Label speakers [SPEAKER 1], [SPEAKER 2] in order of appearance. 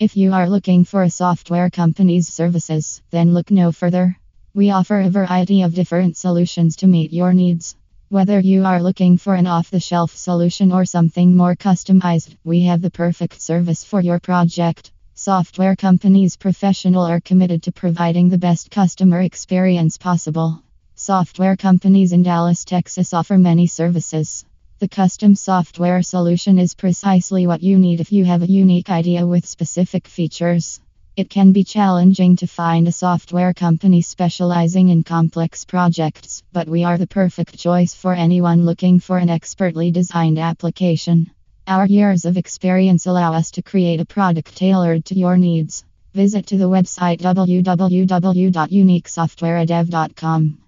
[SPEAKER 1] If you are looking for a software company's services, then look no further. We offer a variety of different solutions to meet your needs. Whether you are looking for an off the shelf solution or something more customized, we have the perfect service for your project. Software companies professional are committed to providing the best customer experience possible. Software companies in Dallas, Texas offer many services. The custom software solution is precisely what you need if you have a unique idea with specific features. It can be challenging to find a software company specializing in complex projects, but we are the perfect choice for anyone looking for an expertly designed application. Our years of experience allow us to create a product tailored to your needs. Visit to the website www.uniquesoftwaredev.com.